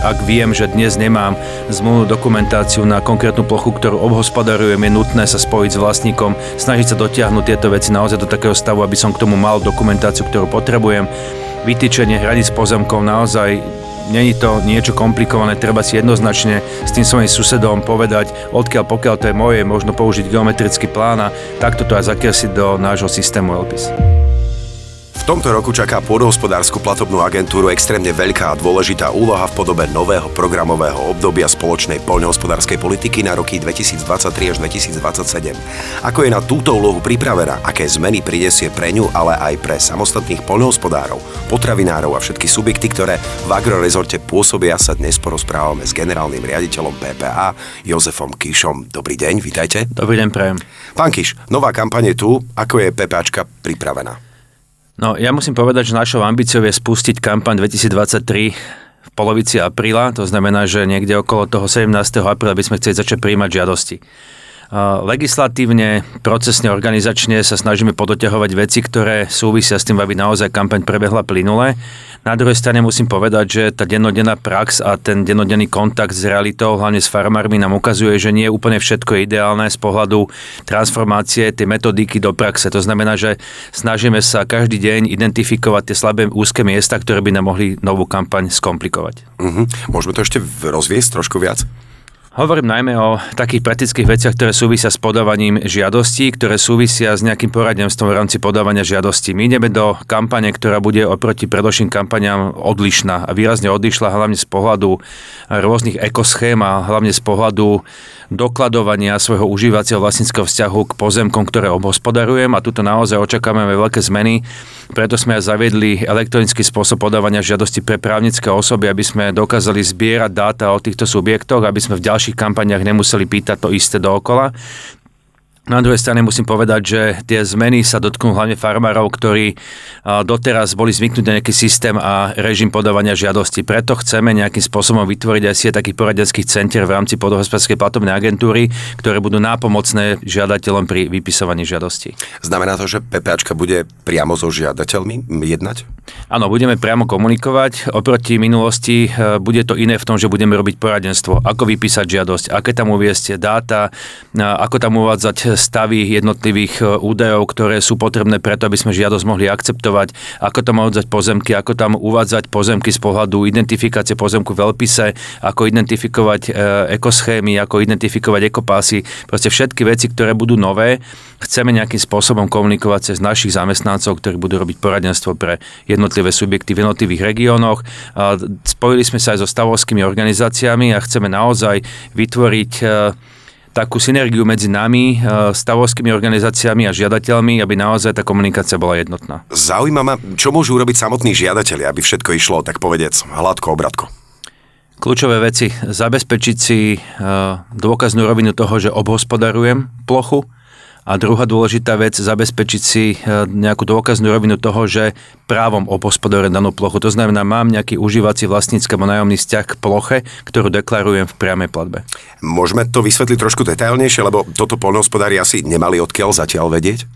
ak viem, že dnes nemám zmluvnú dokumentáciu na konkrétnu plochu, ktorú obhospodarujem, je nutné sa spojiť s vlastníkom, snažiť sa dotiahnuť tieto veci naozaj do takého stavu, aby som k tomu mal dokumentáciu, ktorú potrebujem. Vytýčenie hraníc pozemkov naozaj Není to niečo komplikované, treba si jednoznačne s tým svojim susedom povedať, odkiaľ pokiaľ to je moje, možno použiť geometrický plán a takto to aj zakresliť do nášho systému LPIS. V tomto roku čaká pôdohospodárskú platobnú agentúru extrémne veľká a dôležitá úloha v podobe nového programového obdobia spoločnej poľnohospodárskej politiky na roky 2023 až 2027. Ako je na túto úlohu pripravená, aké zmeny prinesie pre ňu, ale aj pre samostatných poľnohospodárov, potravinárov a všetky subjekty, ktoré v agrorezorte pôsobia, sa dnes porozprávame s generálnym riaditeľom PPA Jozefom Kišom. Dobrý deň, vítajte. Dobrý deň, prejem. Pán Kiš, nová kampaň je tu. Ako je PPAčka pripravená? No, ja musím povedať, že našou ambíciou je spustiť kampaň 2023 v polovici apríla, to znamená, že niekde okolo toho 17. apríla by sme chceli začať príjmať žiadosti. Legislatívne, procesne, organizačne sa snažíme podoťahovať veci, ktoré súvisia s tým, aby naozaj kampaň prebehla plynule. Na druhej strane musím povedať, že tá dennodenná prax a ten dennodenný kontakt s realitou, hlavne s farmármi, nám ukazuje, že nie je úplne všetko ideálne z pohľadu transformácie tej metodiky do praxe. To znamená, že snažíme sa každý deň identifikovať tie slabé úzke miesta, ktoré by nám mohli novú kampaň skomplikovať. Uh-huh. Môžeme to ešte rozviesť trošku viac? Hovorím najmä o takých praktických veciach, ktoré súvisia s podávaním žiadostí, ktoré súvisia s nejakým poradenstvom v rámci podávania žiadostí. My ideme do kampane, ktorá bude oproti predošlým kampaniám odlišná a výrazne odlišná hlavne z pohľadu rôznych ekoschém a hlavne z pohľadu dokladovania svojho užívacieho vlastníckého vzťahu k pozemkom, ktoré obhospodarujem a tuto naozaj očakávame veľké zmeny. Preto sme aj zaviedli elektronický spôsob podávania žiadosti pre právnické osoby, aby sme dokázali zbierať dáta o týchto subjektoch, aby sme v ďalších kampaniach nemuseli pýtať to isté dookola. Na druhej strane musím povedať, že tie zmeny sa dotknú hlavne farmárov, ktorí doteraz boli zvyknutí na nejaký systém a režim podávania žiadosti. Preto chceme nejakým spôsobom vytvoriť aj sieť takých poradenských centier v rámci podhospodárskej platobnej agentúry, ktoré budú nápomocné žiadateľom pri vypisovaní žiadosti. Znamená to, že PPAčka bude priamo so žiadateľmi jednať? Áno, budeme priamo komunikovať. Oproti minulosti e, bude to iné v tom, že budeme robiť poradenstvo. Ako vypísať žiadosť, aké tam uviesť dáta, ako tam uvádzať stavy jednotlivých e, údajov, ktoré sú potrebné preto, aby sme žiadosť mohli akceptovať, ako tam uvádzať pozemky, ako tam uvádzať pozemky z pohľadu identifikácie pozemku v Elpise, ako identifikovať e, ekoschémy, ako identifikovať ekopásy, proste všetky veci, ktoré budú nové, chceme nejakým spôsobom komunikovať cez našich zamestnancov, ktorí budú robiť poradenstvo pre jednotlivé subjekty v jednotlivých regiónoch. Spojili sme sa aj so stavovskými organizáciami a chceme naozaj vytvoriť e, takú synergiu medzi nami, e, stavovskými organizáciami a žiadateľmi, aby naozaj tá komunikácia bola jednotná. Zaujíma ma, čo môžu urobiť samotní žiadateľi, aby všetko išlo, tak povedec, hladko, obratko. Kľúčové veci. Zabezpečiť si e, dôkaznú rovinu toho, že obhospodarujem plochu, a druhá dôležitá vec, zabezpečiť si e, nejakú dôkaznú rovinu toho, že právom obhospodarujem danú plochu. To znamená, mám nejaký užívací vlastnícky alebo nájomný vzťah k ploche, ktorú deklarujem v priamej platbe. Môžeme to vysvetliť trošku detailnejšie, lebo toto poľnohospodári asi nemali odkiaľ zatiaľ vedieť?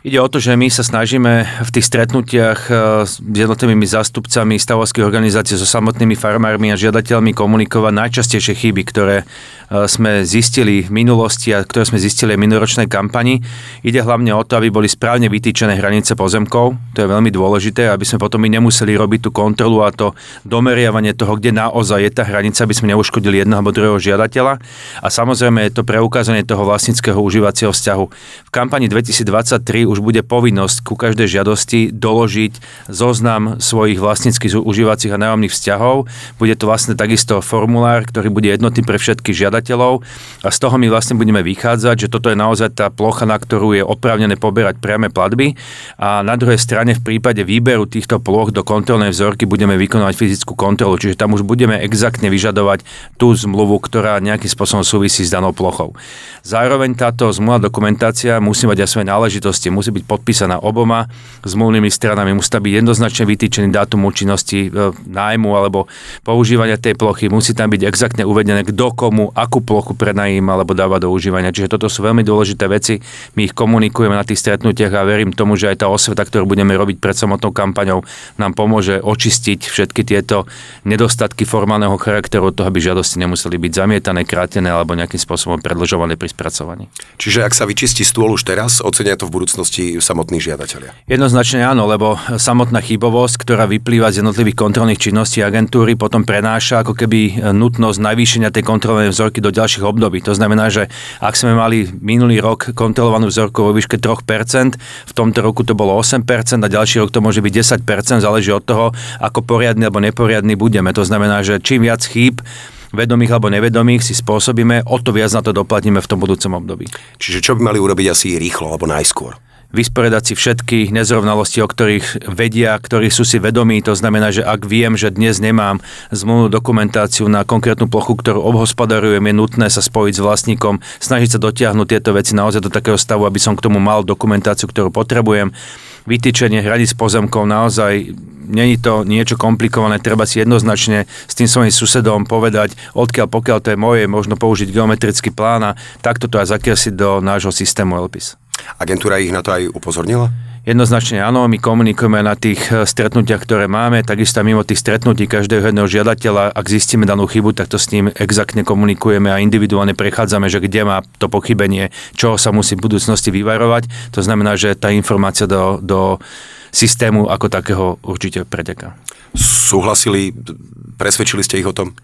Ide o to, že my sa snažíme v tých stretnutiach e, s jednotlivými zástupcami stavovských organizácií so samotnými farmármi a žiadateľmi komunikovať najčastejšie chyby, ktoré e, sme zistili v minulosti a ktoré sme zistili v minoročnej kampani. Ide hlavne o to, aby boli správne vytýčené hranice pozemkov. To je veľmi dôležité, aby sme potom my nemuseli robiť tú kontrolu a to domeriavanie toho, kde naozaj je tá hranica, aby sme neuškodili jedného alebo druhého žiadateľa. A samozrejme je to preukázanie toho vlastníckého užívacieho vzťahu. V kampani 2023 už bude povinnosť ku každej žiadosti doložiť zoznam svojich vlastníckých užívacích a nájomných vzťahov. Bude to vlastne takisto formulár, ktorý bude jednotný pre všetkých žiadateľov a z toho my vlastne budeme vychádzať, že toto je naozaj tá plocha, na ktorú je oprávnené poberať priame platby a na druhej strane v prípade výberu týchto ploch do kontrolnej vzorky budeme vykonávať fyzickú kontrolu, čiže tam už budeme exaktne vyžadovať tú zmluvu, ktorá nejakým spôsobom súvisí s danou plochou. Zároveň táto zmluva dokumentácia musí mať aj svoje náležitosti, musí byť podpísaná oboma zmluvnými stranami, musí tam byť jednoznačne vytýčený dátum účinnosti e, nájmu alebo používania tej plochy, musí tam byť exaktne uvedené, kto komu akú plochu prenajíma alebo dáva do užívania. Čiže toto sú veľmi dôležité veci. My ich komunikujeme na tých stretnutiach a verím tomu, že aj tá osveta, ktorú budeme robiť pred samotnou kampaňou, nám pomôže očistiť všetky tieto nedostatky formálneho charakteru toho, aby žiadosti nemuseli byť zamietané, krátené alebo nejakým spôsobom predlžované pri spracovaní. Čiže ak sa vyčistí stôl už teraz, ocenia to v budúcnosti samotní žiadatelia? Jednoznačne áno, lebo samotná chybovosť, ktorá vyplýva z jednotlivých kontrolných činností agentúry, potom prenáša ako keby nutnosť navýšenia tej kontrolnej vzorky do ďalších období. To znamená, že ak sme mali minulý rok kontrolovanú vzorku vo výške 3%, v tomto roku to bolo 8% a ďalší rok to môže byť 10%, záleží od toho, ako poriadny alebo neporiadny budeme. To znamená, že čím viac chýb vedomých alebo nevedomých si spôsobíme, o to viac na to doplatíme v tom budúcom období. Čiže čo by mali urobiť asi rýchlo alebo najskôr? Vysporiadať si všetky nezrovnalosti, o ktorých vedia, ktorí sú si vedomí. To znamená, že ak viem, že dnes nemám zmluvnú dokumentáciu na konkrétnu plochu, ktorú obhospodarujem, je nutné sa spojiť s vlastníkom, snažiť sa dotiahnuť tieto veci naozaj do takého stavu, aby som k tomu mal dokumentáciu, ktorú potrebujem. Vytýčenie hraníc pozemkov naozaj není to niečo komplikované, treba si jednoznačne s tým svojím susedom povedať, odkiaľ pokiaľ to je moje, možno použiť geometrický plán a takto to aj zakresliť do nášho systému LPIS. Agentúra ich na to aj upozornila? Jednoznačne áno, my komunikujeme na tých eh, stretnutiach, ktoré máme, takisto mimo tých stretnutí každého jedného žiadateľa, ak zistíme danú chybu, tak to s ním exaktne komunikujeme a individuálne prechádzame, že kde má to pochybenie, čo sa musí v budúcnosti vyvarovať. To znamená, že tá informácia do, do systému ako takého určite preteká. Súhlasili, presvedčili ste ich o tom?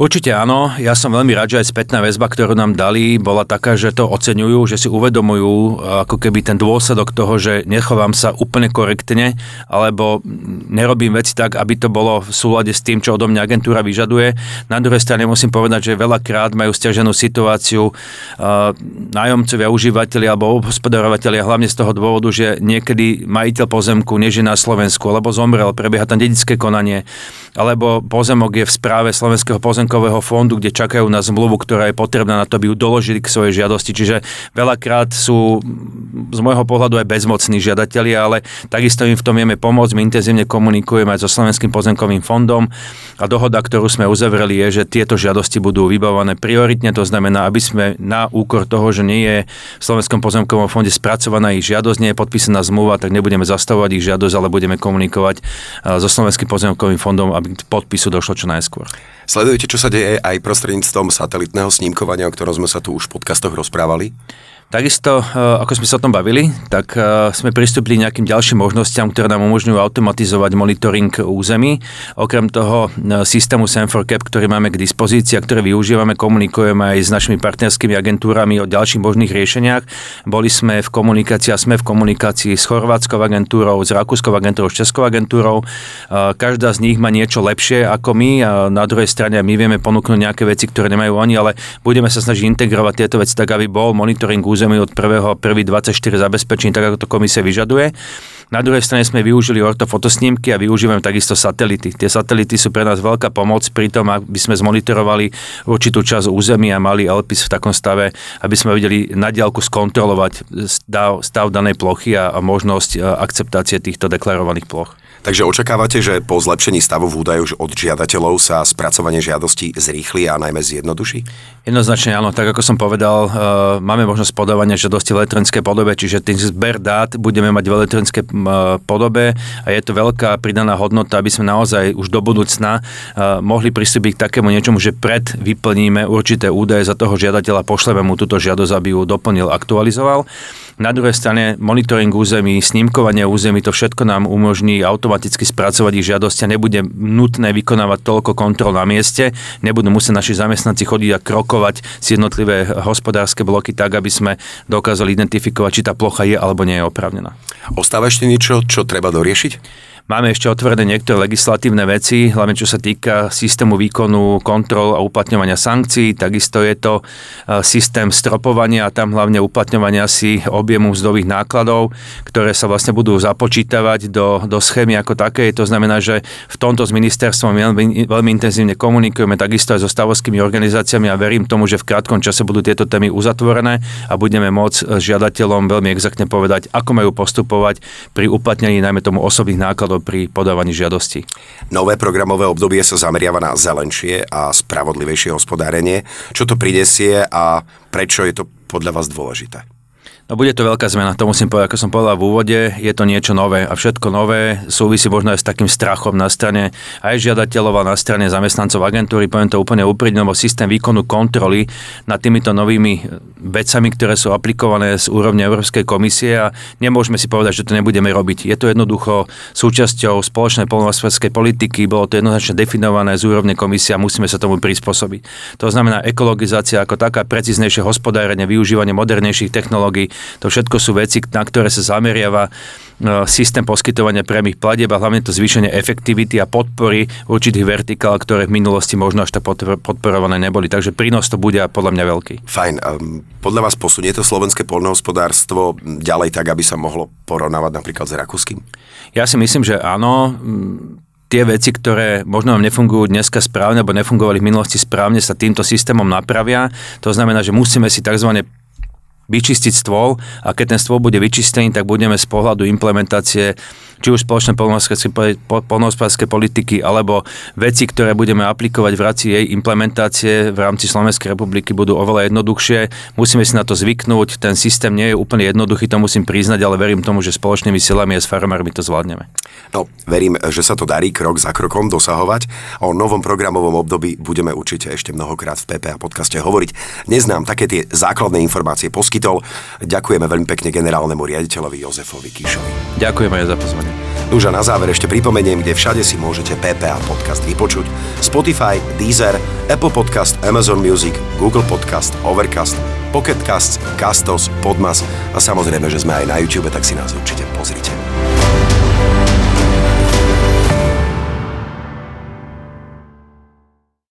Určite áno. Ja som veľmi rád, že aj spätná väzba, ktorú nám dali, bola taká, že to oceňujú, že si uvedomujú ako keby ten dôsledok toho, že nechovám sa úplne korektne, alebo nerobím veci tak, aby to bolo v súlade s tým, čo odo mňa agentúra vyžaduje. Na druhej strane musím povedať, že veľakrát majú stiaženú situáciu uh, nájomcovia, užívateľi alebo obhospodarovateľia, hlavne z toho dôvodu, že niekedy majiteľ pozemku nežije na Slovensku, alebo zomrel, prebieha tam dedické konanie, alebo pozemok je v správe Slovenského pozemku pozemkového fondu, kde čakajú na zmluvu, ktorá je potrebná na to, aby ju doložili k svojej žiadosti. Čiže veľakrát sú z môjho pohľadu aj bezmocní žiadatelia, ale takisto im v tom vieme pomôcť. My intenzívne komunikujeme aj so Slovenským pozemkovým fondom a dohoda, ktorú sme uzavreli, je, že tieto žiadosti budú vybavané prioritne. To znamená, aby sme na úkor toho, že nie je v Slovenskom pozemkovom fonde spracovaná ich žiadosť, nie je podpísaná zmluva, tak nebudeme zastavovať ich žiadosť, ale budeme komunikovať so Slovenským pozemkovým fondom, aby podpisu došlo čo najskôr. Sledujete, čo sa deje aj prostredníctvom satelitného snímkovania, o ktorom sme sa tu už v podcastoch rozprávali? Takisto, e, ako sme sa o tom bavili, tak e, sme pristúpili nejakým ďalším možnostiam, ktoré nám umožňujú automatizovať monitoring území. Okrem toho e, systému Sem4Cap, ktorý máme k dispozícii a ktorý využívame, komunikujeme aj s našimi partnerskými agentúrami o ďalších možných riešeniach. Boli sme v komunikácii a sme v komunikácii s chorvátskou agentúrou, s rakúskou agentúrou, s českou agentúrou. Každá z nich má niečo lepšie ako my a na druhej strane my vieme ponúknuť nejaké veci, ktoré nemajú oni, ale budeme sa snažiť integrovať tieto veci tak, aby bol monitoring území území od 1.1.24 zabezpečení, tak ako to komisia vyžaduje. Na druhej strane sme využili ortofotosnímky a využívame takisto satelity. Tie satelity sú pre nás veľká pomoc pri tom, aby sme zmonitorovali určitú časť územia a mali LPIS v takom stave, aby sme vedeli na diálku skontrolovať stav, stav danej plochy a, a možnosť akceptácie týchto deklarovaných ploch. Takže očakávate, že po zlepšení stavu v údajoch od žiadateľov sa spracovanie žiadosti zrýchli a najmä zjednoduší? Jednoznačne áno, tak ako som povedal, uh, máme možnosť podávania žiadosti v elektronickej podobe, čiže ten zber dát budeme mať v elektronickej uh, podobe a je to veľká pridaná hodnota, aby sme naozaj už do budúcna uh, mohli pristúpiť k takému niečomu, že pred vyplníme určité údaje za toho žiadateľa, pošleme mu túto žiadosť, aby ju doplnil, aktualizoval. Na druhej strane monitoring území, snímkovanie území, to všetko nám umožní automaticky spracovať ich žiadosti a nebude nutné vykonávať toľko kontrol na mieste, nebudú musieť naši zamestnanci chodiť a krokovať si jednotlivé hospodárske bloky tak, aby sme dokázali identifikovať, či tá plocha je alebo nie je oprávnená. Ostáva ešte niečo, čo treba doriešiť? Máme ešte otvorené niektoré legislatívne veci, hlavne čo sa týka systému výkonu kontrol a uplatňovania sankcií. Takisto je to e, systém stropovania a tam hlavne uplatňovania si objemu mzdových nákladov, ktoré sa vlastne budú započítavať do, do schémy ako také. To znamená, že v tomto s ministerstvom veľmi, veľmi intenzívne komunikujeme, takisto aj so stavovskými organizáciami a verím tomu, že v krátkom čase budú tieto témy uzatvorené a budeme môcť žiadateľom veľmi exaktne povedať, ako majú postupovať pri uplatnení najmä tomu osobných nákladov pri podávaní žiadosti. Nové programové obdobie sa zameriava na zelenšie a spravodlivejšie hospodárenie. Čo to prinesie a prečo je to podľa vás dôležité? No bude to veľká zmena, to musím povedať, ako som povedal v úvode, je to niečo nové a všetko nové súvisí možno aj s takým strachom na strane aj žiadateľov a na strane zamestnancov agentúry, poviem to úplne úprimne, lebo systém výkonu kontroly nad týmito novými vecami, ktoré sú aplikované z úrovne Európskej komisie a nemôžeme si povedať, že to nebudeme robiť. Je to jednoducho súčasťou spoločnej polnohospodárskej politiky, bolo to jednoznačne definované z úrovne komisie a musíme sa tomu prispôsobiť. To znamená ekologizácia ako taká, precíznejšie hospodárenie, využívanie modernejších technológií, to všetko sú veci, na ktoré sa zameriava e, systém poskytovania priamých platieb a hlavne to zvýšenie efektivity a podpory určitých vertikál, ktoré v minulosti možno až tak podporované neboli. Takže prínos to bude podľa mňa veľký. Fajn. Podľa vás posunie to slovenské poľnohospodárstvo ďalej tak, aby sa mohlo porovnávať napríklad s rakúskym? Ja si myslím, že áno tie veci, ktoré možno vám nefungujú dneska správne, alebo nefungovali v minulosti správne, sa týmto systémom napravia. To znamená, že musíme si tzv vyčistiť stôl a keď ten stôl bude vyčistený, tak budeme z pohľadu implementácie či už spoločné polnohospodárske politiky alebo veci, ktoré budeme aplikovať v rámci jej implementácie v rámci Slovenskej republiky budú oveľa jednoduchšie. Musíme si na to zvyknúť, ten systém nie je úplne jednoduchý, to musím priznať, ale verím tomu, že spoločnými silami a s farmármi to zvládneme. No, verím, že sa to darí krok za krokom dosahovať. O novom programovom období budeme určite ešte mnohokrát v PPA podcaste hovoriť. Neznám také tie základné informácie poskytol. Ďakujeme veľmi pekne generálnemu riaditeľovi Jozefovi Kíšovi. Ďakujeme aj za pozvanie. Už a na záver ešte pripomeniem, kde všade si môžete PPA podcast vypočuť. Spotify, Deezer, Apple Podcast, Amazon Music, Google Podcast, Overcast, Pocket Casts, Castos, Podmas a samozrejme, že sme aj na YouTube, tak si nás určite pozrite.